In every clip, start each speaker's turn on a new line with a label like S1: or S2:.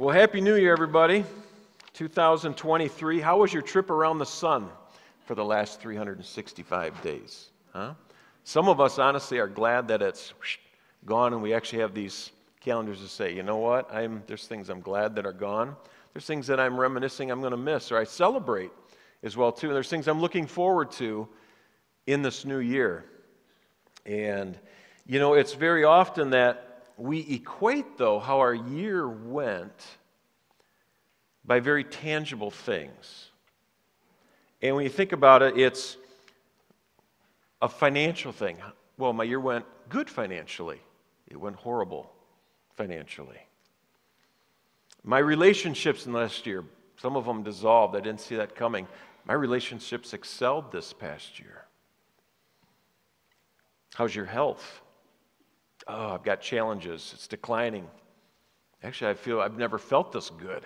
S1: Well, Happy New Year, everybody. 2023. How was your trip around the sun for the last 365 days? Huh? Some of us, honestly, are glad that it's gone and we actually have these calendars to say, you know what? I'm, there's things I'm glad that are gone. There's things that I'm reminiscing I'm going to miss or I celebrate as well, too. And there's things I'm looking forward to in this new year. And, you know, it's very often that we equate, though, how our year went by very tangible things. And when you think about it, it's a financial thing. Well, my year went good financially, it went horrible financially. My relationships in the last year, some of them dissolved. I didn't see that coming. My relationships excelled this past year. How's your health? Oh, I've got challenges, it's declining. Actually, I feel I've never felt this good.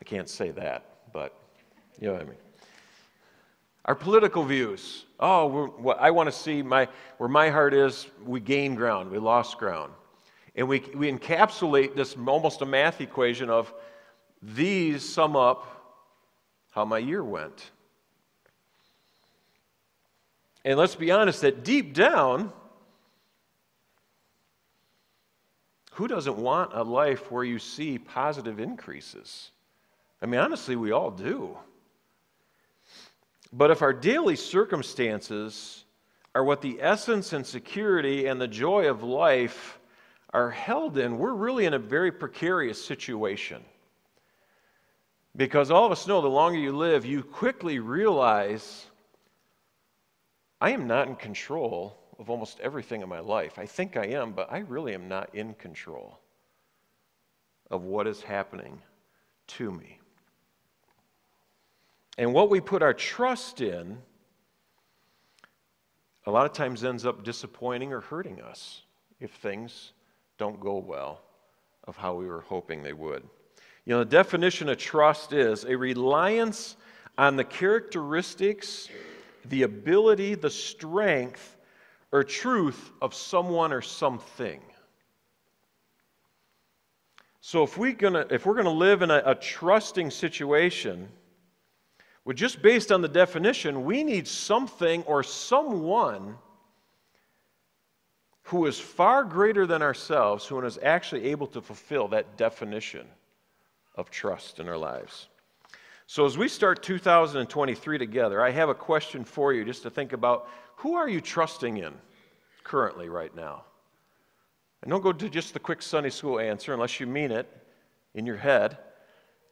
S1: I can't say that, but you know what I mean. Our political views. Oh, I want to see my, where my heart is, we gain ground, we lost ground. And we, we encapsulate this almost a math equation of these sum up how my year went. And let's be honest, that deep down, Who doesn't want a life where you see positive increases? I mean, honestly, we all do. But if our daily circumstances are what the essence and security and the joy of life are held in, we're really in a very precarious situation. Because all of us know the longer you live, you quickly realize I am not in control of almost everything in my life. I think I am, but I really am not in control of what is happening to me. And what we put our trust in a lot of times ends up disappointing or hurting us if things don't go well of how we were hoping they would. You know, the definition of trust is a reliance on the characteristics, the ability, the strength or truth of someone or something. So if, we gonna, if we're to live in a, a trusting situation, well, just based on the definition, we need something or someone who is far greater than ourselves, who is actually able to fulfill that definition of trust in our lives. So, as we start 2023 together, I have a question for you just to think about who are you trusting in currently, right now? And don't go to just the quick Sunday school answer unless you mean it in your head.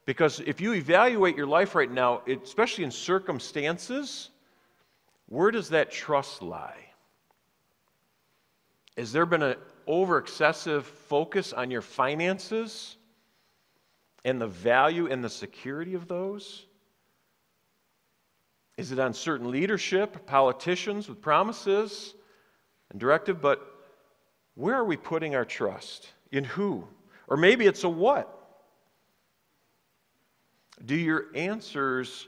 S1: Because if you evaluate your life right now, especially in circumstances, where does that trust lie? Has there been an over excessive focus on your finances? and the value and the security of those? Is it on certain leadership, politicians with promises and directive? But where are we putting our trust? In who? Or maybe it's a what? Do your answers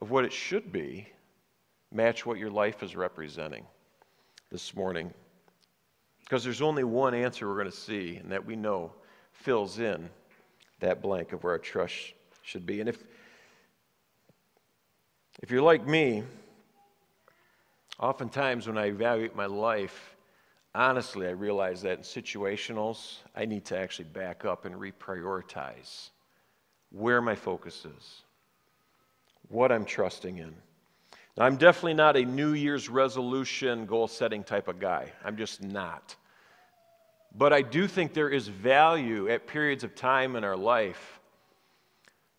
S1: of what it should be match what your life is representing this morning? Because there's only one answer we're going to see, and that we know fills in that blank of where our trust should be. And if, if you're like me, oftentimes when I evaluate my life, honestly, I realize that in situationals, I need to actually back up and reprioritize where my focus is, what I'm trusting in. Now, I'm definitely not a New Year's resolution, goal setting type of guy. I'm just not. But I do think there is value at periods of time in our life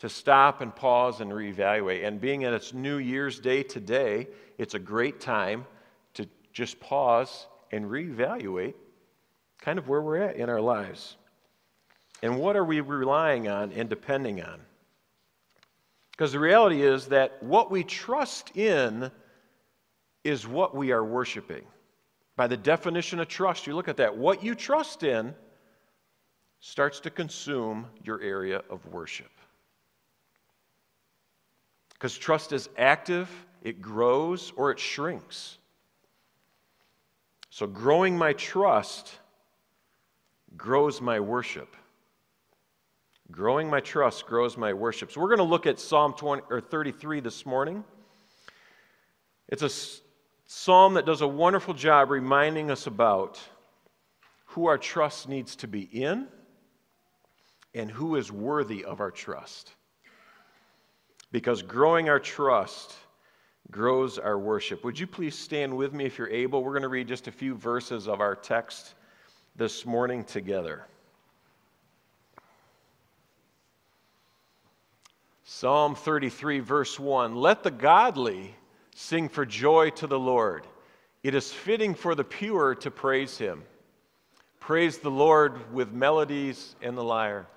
S1: to stop and pause and reevaluate. And being at its New Year's Day today, it's a great time to just pause and reevaluate kind of where we're at in our lives. And what are we relying on and depending on? Because the reality is that what we trust in is what we are worshiping. By the definition of trust, you look at that. What you trust in starts to consume your area of worship. Because trust is active, it grows, or it shrinks. So, growing my trust grows my worship. Growing my trust grows my worship. So we're going to look at Psalm 20, or 33 this morning. It's a psalm that does a wonderful job reminding us about who our trust needs to be in and who is worthy of our trust. Because growing our trust grows our worship. Would you please stand with me if you're able? We're going to read just a few verses of our text this morning together. Psalm 33, verse 1 Let the godly sing for joy to the Lord. It is fitting for the pure to praise him. Praise the Lord with melodies and the lyre.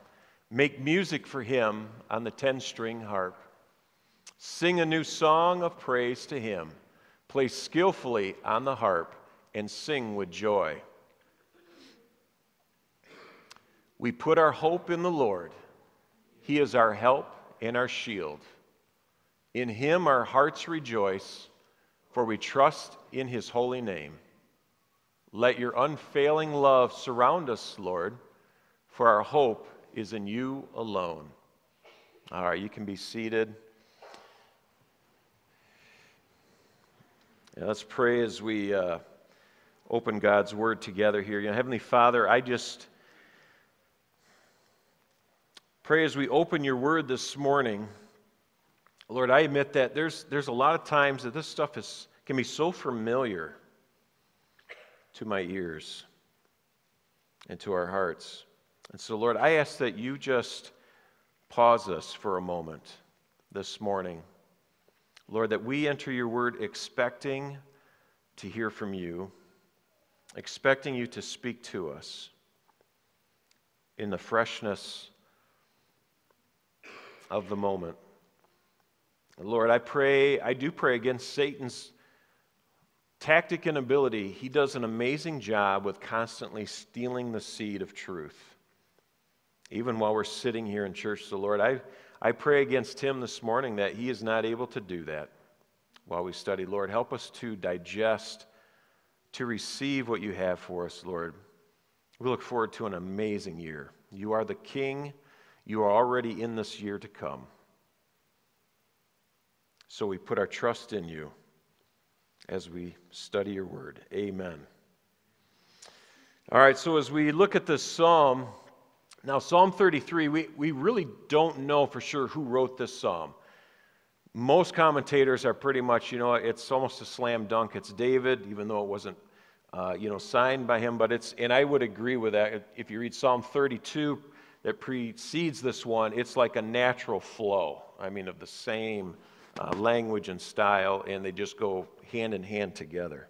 S1: Make music for him on the ten string harp. Sing a new song of praise to him. Play skillfully on the harp and sing with joy. We put our hope in the Lord. He is our help and our shield. In him our hearts rejoice, for we trust in his holy name. Let your unfailing love surround us, Lord, for our hope is in you alone. All right, you can be seated. Let's pray as we uh, open God's word together here. You know, Heavenly Father, I just pray as we open your word this morning. Lord, I admit that there's, there's a lot of times that this stuff is, can be so familiar to my ears and to our hearts. And so, Lord, I ask that you just pause us for a moment this morning. Lord, that we enter your word expecting to hear from you, expecting you to speak to us in the freshness of the moment. Lord, I pray, I do pray against Satan's tactic and ability. He does an amazing job with constantly stealing the seed of truth. Even while we're sitting here in church, so Lord, I, I pray against him this morning that he is not able to do that while we study. Lord, help us to digest, to receive what you have for us, Lord. We look forward to an amazing year. You are the King. You are already in this year to come. So we put our trust in you as we study your word. Amen. All right, so as we look at this psalm, now, Psalm 33, we, we really don't know for sure who wrote this psalm. Most commentators are pretty much, you know, it's almost a slam dunk. It's David, even though it wasn't, uh, you know, signed by him. But it's, and I would agree with that. If you read Psalm 32 that precedes this one, it's like a natural flow. I mean, of the same uh, language and style, and they just go hand in hand together.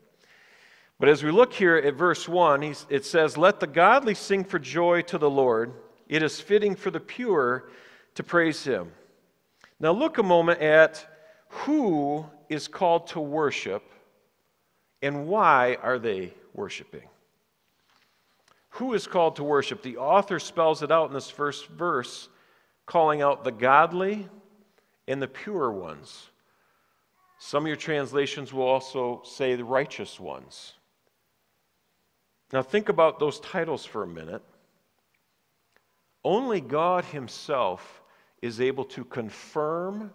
S1: But as we look here at verse 1, it says, Let the godly sing for joy to the Lord. It is fitting for the pure to praise him. Now, look a moment at who is called to worship and why are they worshiping? Who is called to worship? The author spells it out in this first verse, calling out the godly and the pure ones. Some of your translations will also say the righteous ones. Now, think about those titles for a minute. Only God Himself is able to confirm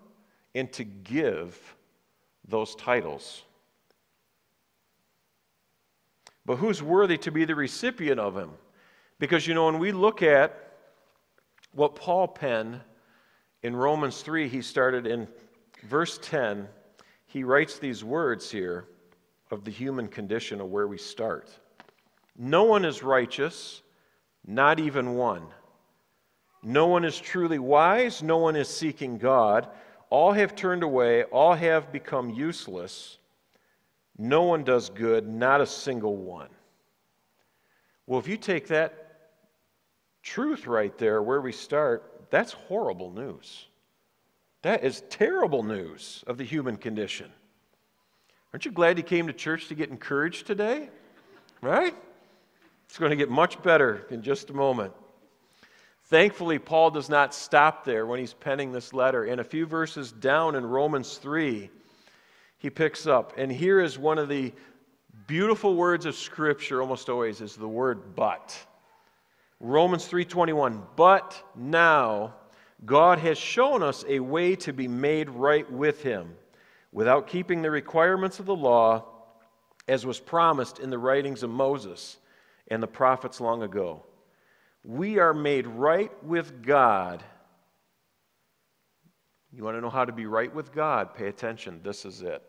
S1: and to give those titles. But who's worthy to be the recipient of them? Because, you know, when we look at what Paul penned in Romans 3, he started in verse 10, he writes these words here of the human condition of where we start. No one is righteous, not even one. No one is truly wise, no one is seeking God. All have turned away, all have become useless. No one does good, not a single one. Well, if you take that truth right there, where we start, that's horrible news. That is terrible news of the human condition. Aren't you glad you came to church to get encouraged today? Right? It's going to get much better in just a moment. Thankfully, Paul does not stop there when he's penning this letter. In a few verses down in Romans 3, he picks up. And here is one of the beautiful words of Scripture, almost always, is the word but. Romans 3:21 But now God has shown us a way to be made right with him without keeping the requirements of the law as was promised in the writings of Moses and the prophets long ago. We are made right with God. You want to know how to be right with God? Pay attention. This is it.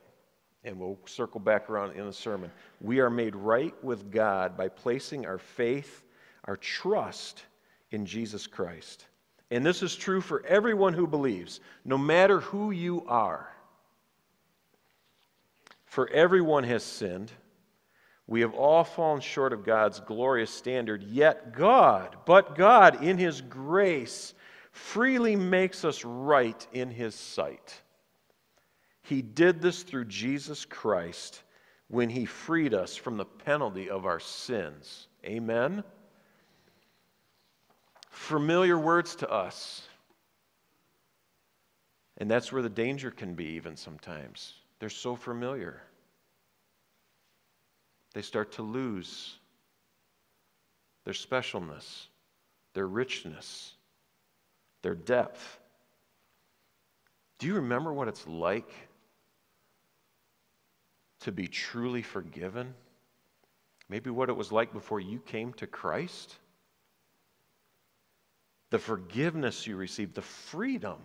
S1: And we'll circle back around in the sermon. We are made right with God by placing our faith our trust in Jesus Christ. And this is true for everyone who believes, no matter who you are. For everyone has sinned. We have all fallen short of God's glorious standard, yet God, but God, in His grace, freely makes us right in His sight. He did this through Jesus Christ when He freed us from the penalty of our sins. Amen familiar words to us. And that's where the danger can be, even sometimes. They're so familiar. They start to lose their specialness, their richness, their depth. Do you remember what it's like to be truly forgiven? Maybe what it was like before you came to Christ? the forgiveness you received, the freedom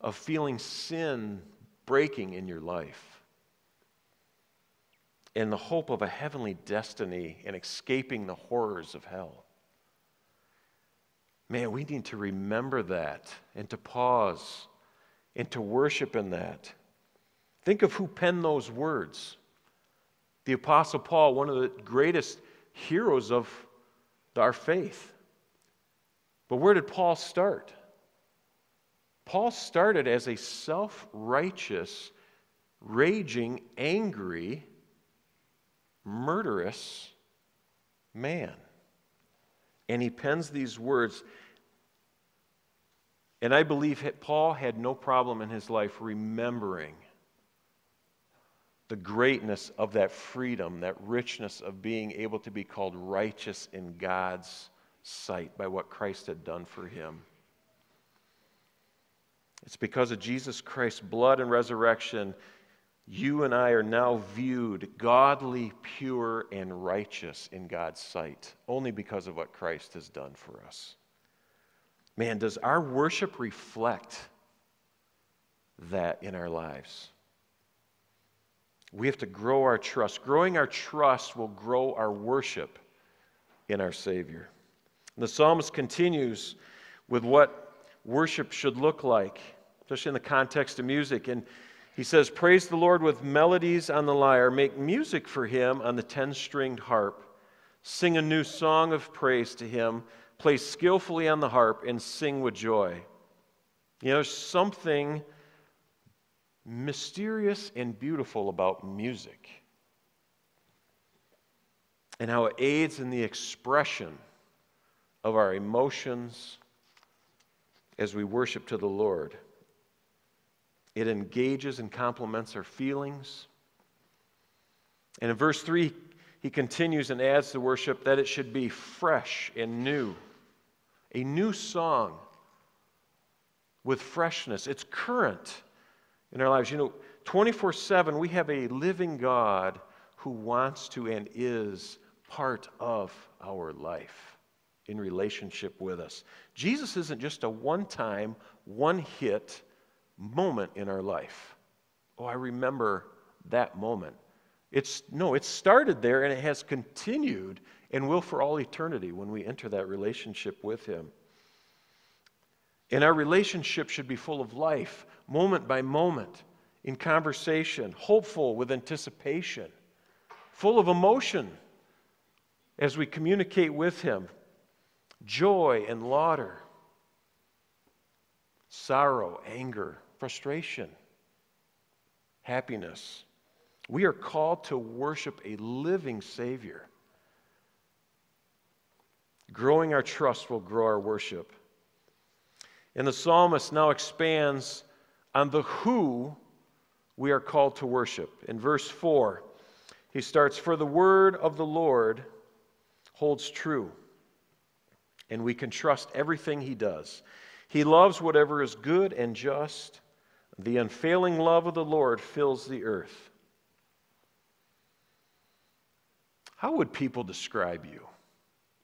S1: of feeling sin breaking in your life, and the hope of a heavenly destiny and escaping the horrors of hell. Man, we need to remember that and to pause and to worship in that. Think of who penned those words. The Apostle Paul, one of the greatest heroes of our faith. But where did Paul start? Paul started as a self righteous, raging, angry, murderous man. And he pens these words. And I believe Paul had no problem in his life remembering the greatness of that freedom, that richness of being able to be called righteous in God's sight by what Christ had done for him. It's because of Jesus Christ's blood and resurrection, you and I are now viewed godly, pure, and righteous in God's sight, only because of what Christ has done for us. Man, does our worship reflect that in our lives? We have to grow our trust. Growing our trust will grow our worship in our Savior. And the psalmist continues with what worship should look like, especially in the context of music. And he says, Praise the Lord with melodies on the lyre, make music for him on the ten stringed harp, sing a new song of praise to him, play skillfully on the harp, and sing with joy. You know, something mysterious and beautiful about music and how it aids in the expression of our emotions as we worship to the Lord. It engages and complements our feelings. And in verse 3, he continues and adds to worship that it should be fresh and new, a new song with freshness. It's current in our lives. You know, 24 7, we have a living God who wants to and is part of our life in relationship with us. Jesus isn't just a one time, one hit moment in our life. Oh, I remember that moment. It's no, it started there and it has continued and will for all eternity when we enter that relationship with him. And our relationship should be full of life, moment by moment, in conversation, hopeful with anticipation, full of emotion as we communicate with him, joy and laughter, sorrow, anger, frustration, happiness. We are called to worship a living Savior. Growing our trust will grow our worship. And the psalmist now expands on the who we are called to worship. In verse 4, he starts, For the word of the Lord holds true and we can trust everything He does. He loves whatever is good and just. The unfailing love of the Lord fills the earth. How would people describe you?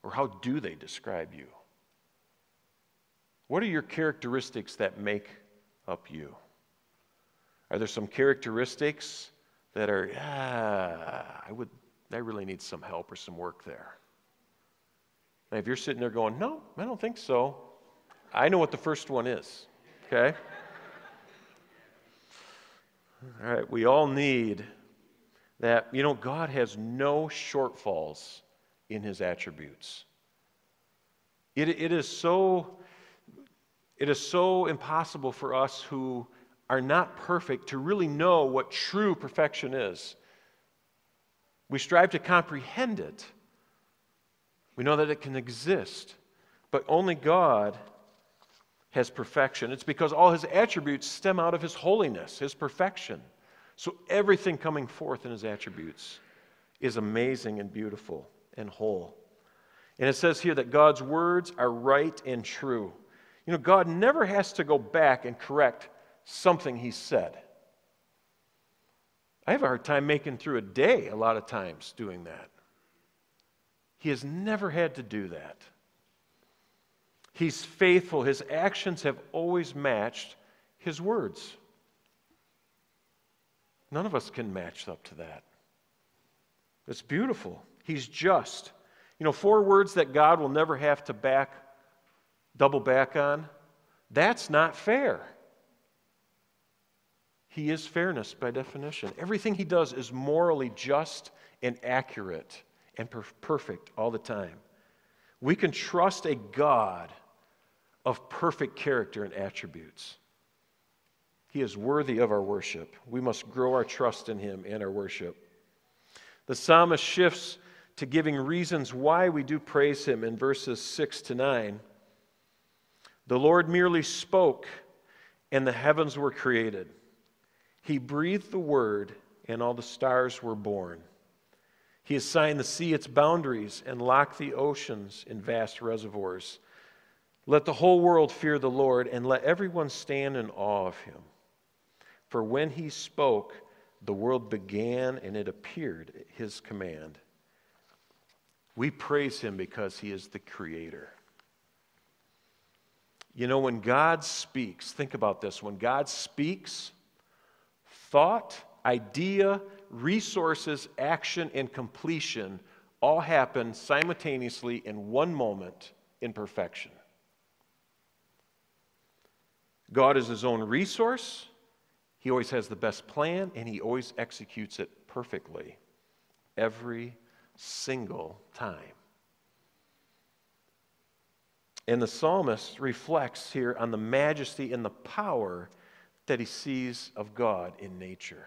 S1: Or how do they describe you? What are your characteristics that make up you? Are there some characteristics that are, ah, I would, I really need some help or some work there? And if you're sitting there going, no, I don't think so, I know what the first one is, okay? All right, we all need that, you know, God has no shortfalls in his attributes. It, it, is so, it is so impossible for us who are not perfect to really know what true perfection is. We strive to comprehend it. We know that it can exist, but only God has perfection. It's because all his attributes stem out of his holiness, his perfection. So everything coming forth in his attributes is amazing and beautiful and whole. And it says here that God's words are right and true. You know, God never has to go back and correct something he said. I have a hard time making through a day a lot of times doing that. He has never had to do that. He's faithful. His actions have always matched his words. None of us can match up to that. It's beautiful. He's just. You know, four words that God will never have to back, double back on. That's not fair. He is fairness by definition. Everything he does is morally just and accurate and per- perfect all the time. We can trust a God of perfect character and attributes. He is worthy of our worship. We must grow our trust in him and our worship. The psalmist shifts to giving reasons why we do praise him in verses 6 to 9. The Lord merely spoke, and the heavens were created. He breathed the word, and all the stars were born. He assigned the sea its boundaries and locked the oceans in vast reservoirs. Let the whole world fear the Lord, and let everyone stand in awe of him. For when he spoke, the world began and it appeared at his command. We praise him because he is the creator. You know, when God speaks, think about this when God speaks, thought, idea, resources, action, and completion all happen simultaneously in one moment in perfection. God is his own resource. He always has the best plan, and he always executes it perfectly every single time. And the psalmist reflects here on the majesty and the power that he sees of God in nature.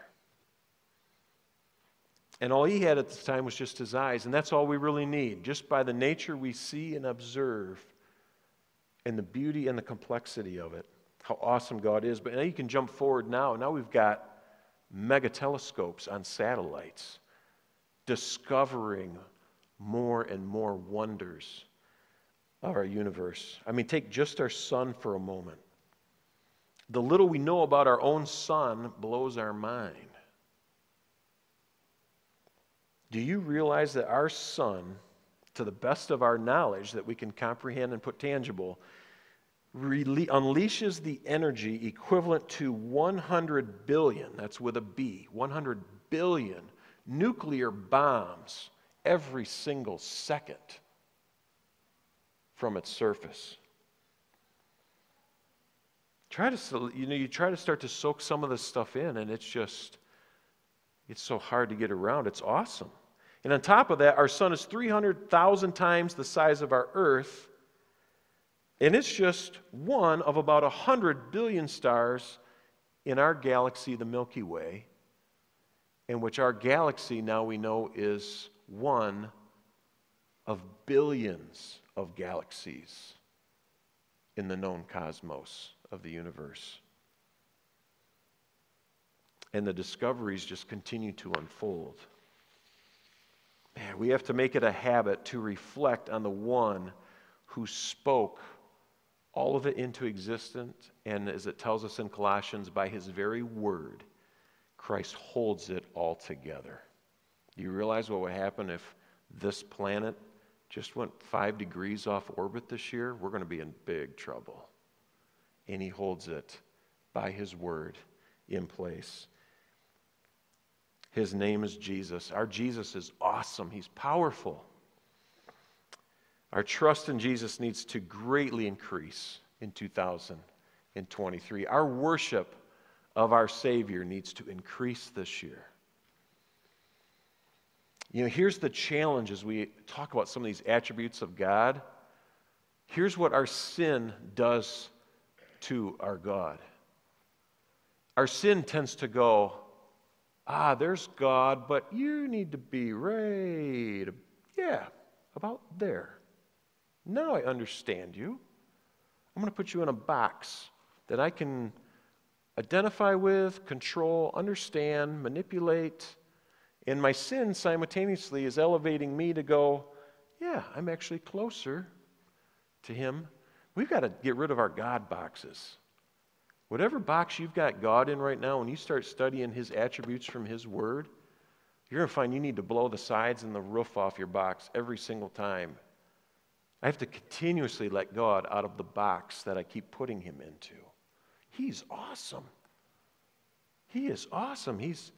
S1: And all he had at the time was just his eyes, and that's all we really need. Just by the nature we see and observe, and the beauty and the complexity of it how awesome God is. But now you can jump forward now. Now we've got mega telescopes on satellites discovering more and more wonders of our universe. I mean, take just our sun for a moment. The little we know about our own sun blows our mind. Do you realize that our sun, to the best of our knowledge that we can comprehend and put tangible, rele- unleashes the energy equivalent to 100 billion, that's with a B, 100 billion nuclear bombs every single second from its surface. Try to, you know, you try to start to soak some of this stuff in, and it's just, it's so hard to get around. It's awesome. And on top of that, our sun is 300,000 times the size of our earth, and it's just one of about 100 billion stars in our galaxy, the Milky Way, in which our galaxy now we know is one of billions of galaxies in the known cosmos of the universe. And the discoveries just continue to unfold. Man, we have to make it a habit to reflect on the one who spoke all of it into existence, and as it tells us in Colossians, by his very word, Christ holds it all together. Do you realize what would happen if this planet just went five degrees off orbit this year? We're going to be in big trouble. And he holds it by his word in place. His name is Jesus. Our Jesus is awesome, he's powerful. Our trust in Jesus needs to greatly increase in 2023. Our worship of our Savior needs to increase this year. You know, here's the challenge as we talk about some of these attributes of God. Here's what our sin does to our God. Our sin tends to go, ah, there's God, but you need to be right, yeah, about there. Now I understand you. I'm going to put you in a box that I can identify with, control, understand, manipulate. And my sin simultaneously is elevating me to go, yeah, I'm actually closer to Him. We've got to get rid of our God boxes. Whatever box you've got God in right now, when you start studying His attributes from His Word, you're going to find you need to blow the sides and the roof off your box every single time I have to continuously let God out of the box that I keep putting him into. He's awesome. He is awesome. He's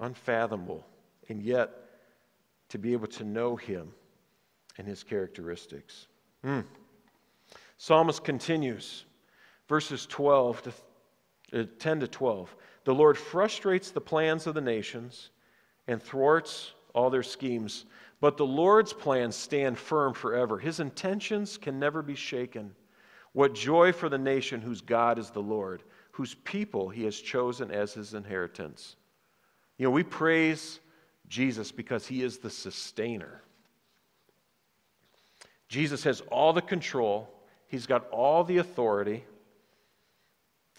S1: unfathomable. And yet, to be able to know him and his characteristics. Mm. Psalmist continues, verses 12 to uh, 10 to 12. The Lord frustrates the plans of the nations and thwarts all their schemes. But the Lord's plans stand firm forever. His intentions can never be shaken. What joy for the nation whose God is the Lord, whose people he has chosen as his inheritance. You know, we praise Jesus because he is the sustainer. Jesus has all the control, he's got all the authority,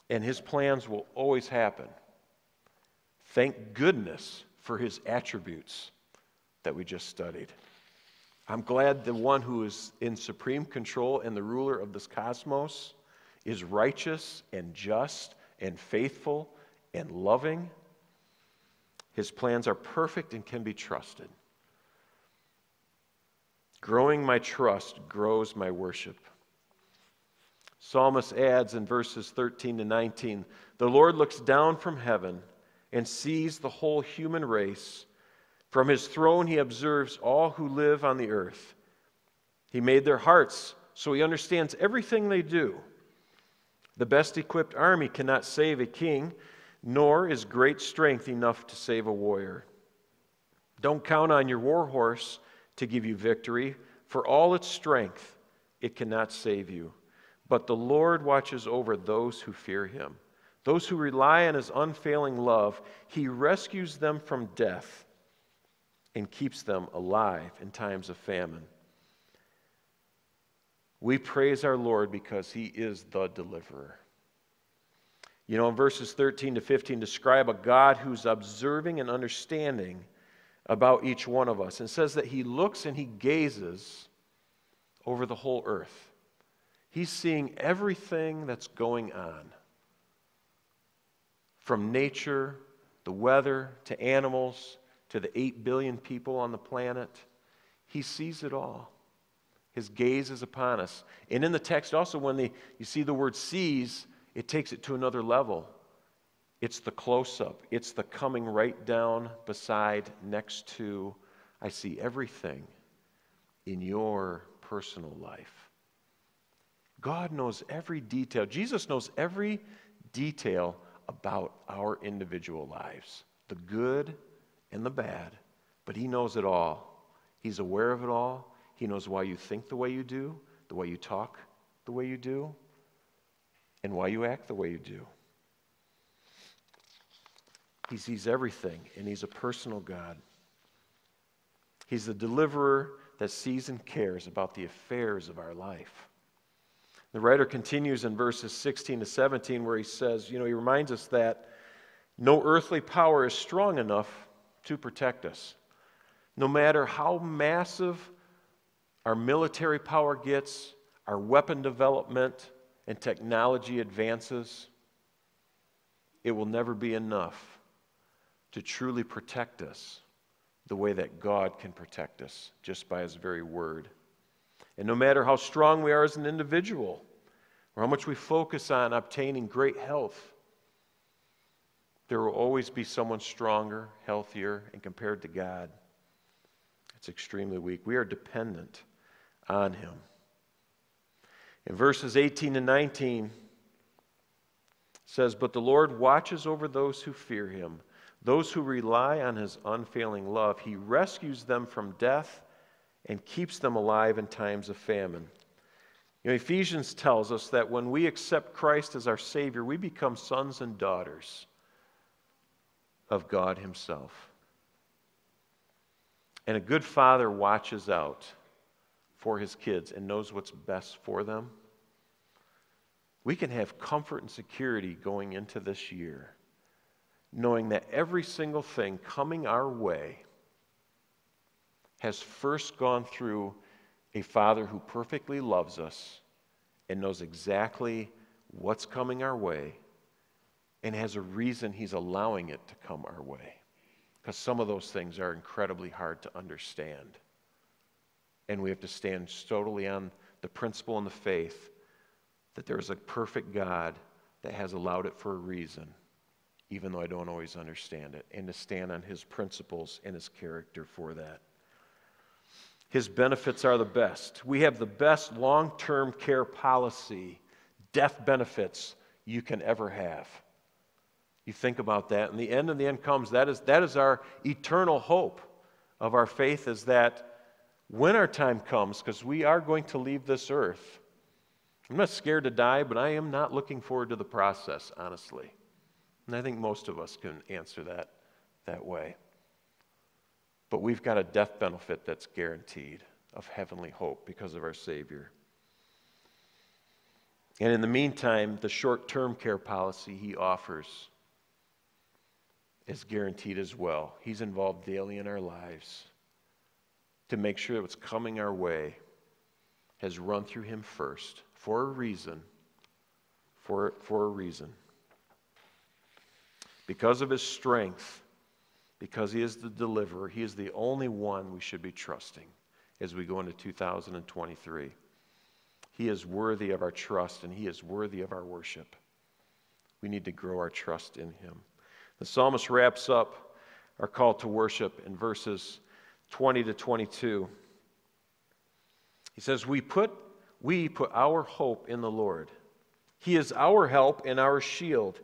S1: and his plans will always happen. Thank goodness for his attributes that we just studied. I'm glad the one who is in supreme control and the ruler of this cosmos is righteous and just and faithful and loving. His plans are perfect and can be trusted. Growing my trust grows my worship. Psalmist adds in verses 13 to 19 The Lord looks down from heaven and sees the whole human race. From his throne, he observes all who live on the earth. He made their hearts, so he understands everything they do. The best equipped army cannot save a king, nor is great strength enough to save a warrior. Don't count on your war horse to give you victory. For all its strength, it cannot save you. But the Lord watches over those who fear him. Those who rely on his unfailing love, he rescues them from death and keeps them alive in times of famine. We praise our Lord because he is the deliverer. You know, in verses 13 to 15, describe a God who's observing and understanding about each one of us and says that he looks and he gazes over the whole earth. He's seeing everything that's going on from nature, the weather, to animals, to the 8 billion people on the planet. He sees it all. His gaze is upon us. And in the text, also, when the, you see the word sees, it takes it to another level. It's the close up, it's the coming right down beside, next to. I see everything in your personal life. God knows every detail. Jesus knows every detail about our individual lives the good and the bad, but He knows it all. He's aware of it all. He knows why you think the way you do, the way you talk the way you do, and why you act the way you do. He sees everything, and He's a personal God. He's the deliverer that sees and cares about the affairs of our life. The writer continues in verses 16 to 17, where he says, you know, he reminds us that no earthly power is strong enough to protect us. No matter how massive our military power gets, our weapon development and technology advances, it will never be enough to truly protect us the way that God can protect us just by His very word. And no matter how strong we are as an individual, or how much we focus on obtaining great health, there will always be someone stronger, healthier, and compared to God, it's extremely weak. We are dependent on Him. In verses 18 and 19, says, But the Lord watches over those who fear him, those who rely on his unfailing love. He rescues them from death and keeps them alive in times of famine. You know, Ephesians tells us that when we accept Christ as our Savior, we become sons and daughters of God Himself. And a good father watches out for his kids and knows what's best for them. We can have comfort and security going into this year, knowing that every single thing coming our way has first gone through a Father who perfectly loves us and knows exactly what's coming our way and has a reason He's allowing it to come our way. Because some of those things are incredibly hard to understand. And we have to stand totally on the principle and the faith that there is a perfect God that has allowed it for a reason, even though I don't always understand it, and to stand on His principles and His character for that. His benefits are the best. We have the best long term care policy, death benefits you can ever have. You think about that, and the end and the end comes. That is, that is our eternal hope of our faith, is that when our time comes, because we are going to leave this earth, I'm not scared to die, but I am not looking forward to the process, honestly. And I think most of us can answer that that way. But we've got a death benefit that's guaranteed of heavenly hope because of our Savior. And in the meantime, the short term care policy he offers is guaranteed as well. He's involved daily in our lives to make sure that what's coming our way has run through him first for a reason. For, for a reason. Because of his strength, because he is the deliverer. He is the only one we should be trusting as we go into 2023. He is worthy of our trust and he is worthy of our worship. We need to grow our trust in him. The psalmist wraps up our call to worship in verses 20 to 22. He says, We put, we put our hope in the Lord. He is our help and our shield.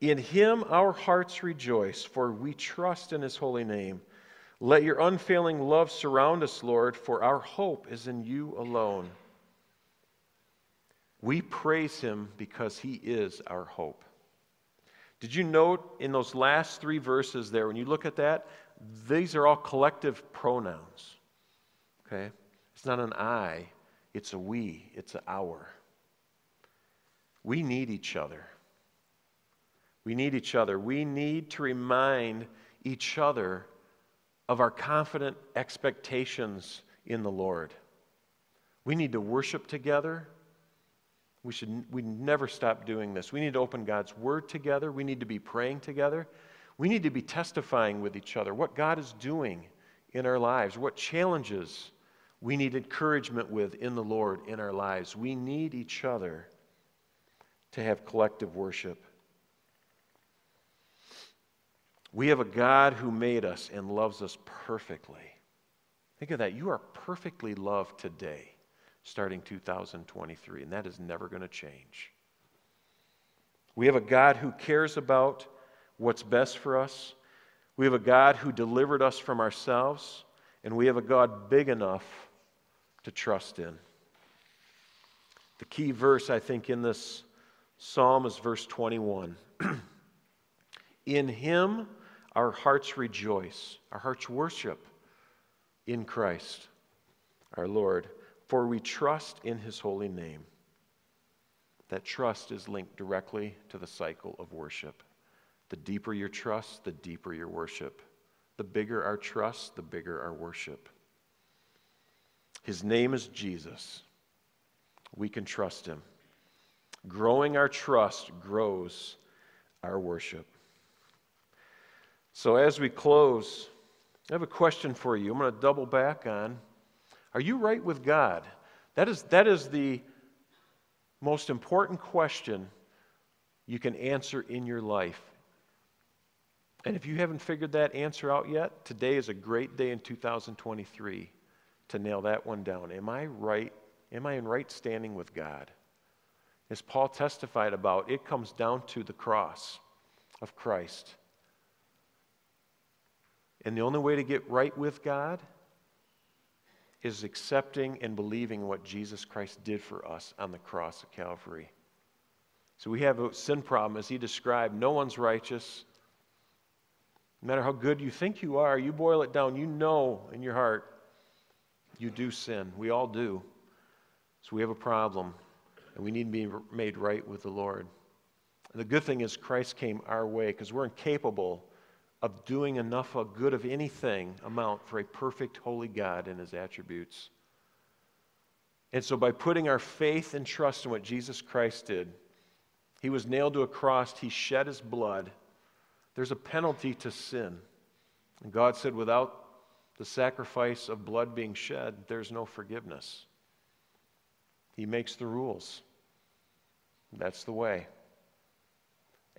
S1: In him our hearts rejoice, for we trust in his holy name. Let your unfailing love surround us, Lord, for our hope is in you alone. We praise him because he is our hope. Did you note in those last three verses there, when you look at that, these are all collective pronouns. Okay? It's not an I, it's a we, it's an our. We need each other. We need each other. We need to remind each other of our confident expectations in the Lord. We need to worship together. We should we never stop doing this. We need to open God's word together. We need to be praying together. We need to be testifying with each other what God is doing in our lives, what challenges we need encouragement with in the Lord in our lives. We need each other to have collective worship. We have a God who made us and loves us perfectly. Think of that. You are perfectly loved today, starting 2023, and that is never going to change. We have a God who cares about what's best for us. We have a God who delivered us from ourselves, and we have a God big enough to trust in. The key verse, I think, in this psalm is verse 21. in Him, our hearts rejoice, our hearts worship in Christ, our Lord, for we trust in his holy name. That trust is linked directly to the cycle of worship. The deeper your trust, the deeper your worship. the bigger our trust, the bigger our worship. His name is Jesus. We can trust him. Growing our trust grows our worship. So, as we close, I have a question for you. I'm going to double back on Are you right with God? That is, that is the most important question you can answer in your life. And if you haven't figured that answer out yet, today is a great day in 2023 to nail that one down. Am I right? Am I in right standing with God? As Paul testified about, it comes down to the cross of Christ. And the only way to get right with God is accepting and believing what Jesus Christ did for us on the cross of Calvary. So we have a sin problem, as he described. No one's righteous. No matter how good you think you are, you boil it down, you know in your heart you do sin. We all do. So we have a problem, and we need to be made right with the Lord. And the good thing is, Christ came our way because we're incapable of doing enough of good of anything amount for a perfect, holy God and his attributes. And so, by putting our faith and trust in what Jesus Christ did, he was nailed to a cross, he shed his blood. There's a penalty to sin. And God said, without the sacrifice of blood being shed, there's no forgiveness. He makes the rules. That's the way.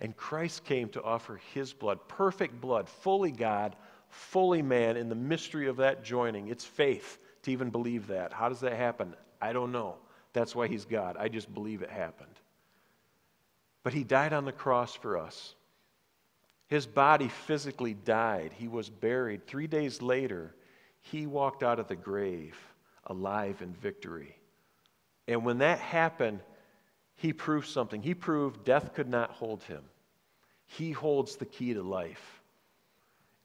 S1: And Christ came to offer his blood, perfect blood, fully God, fully man, in the mystery of that joining. It's faith to even believe that. How does that happen? I don't know. That's why he's God. I just believe it happened. But he died on the cross for us. His body physically died. He was buried. Three days later, he walked out of the grave alive in victory. And when that happened, he proved something. He proved death could not hold him. He holds the key to life.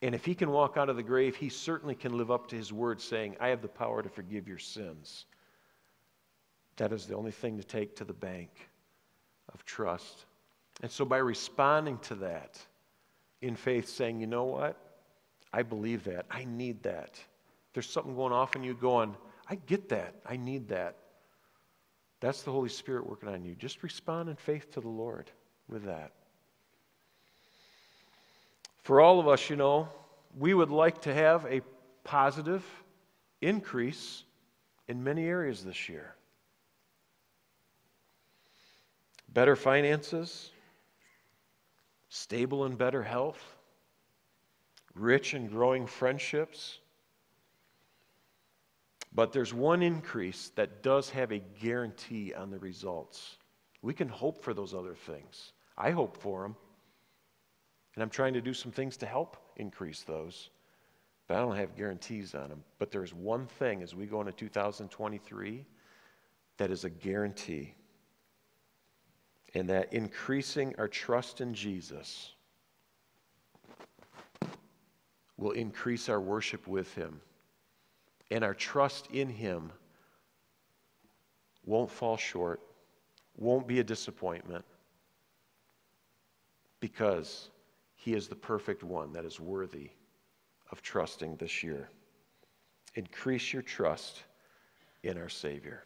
S1: And if he can walk out of the grave, he certainly can live up to his word saying, I have the power to forgive your sins. That is the only thing to take to the bank of trust. And so, by responding to that in faith, saying, you know what? I believe that. I need that. There's something going off in you going, I get that. I need that. That's the Holy Spirit working on you. Just respond in faith to the Lord with that. For all of us, you know, we would like to have a positive increase in many areas this year. Better finances, stable and better health, rich and growing friendships. But there's one increase that does have a guarantee on the results. We can hope for those other things. I hope for them. And I'm trying to do some things to help increase those. But I don't have guarantees on them. But there's one thing as we go into 2023 that is a guarantee and that increasing our trust in Jesus will increase our worship with Him. And our trust in Him won't fall short, won't be a disappointment, because He is the perfect one that is worthy of trusting this year. Increase your trust in our Savior.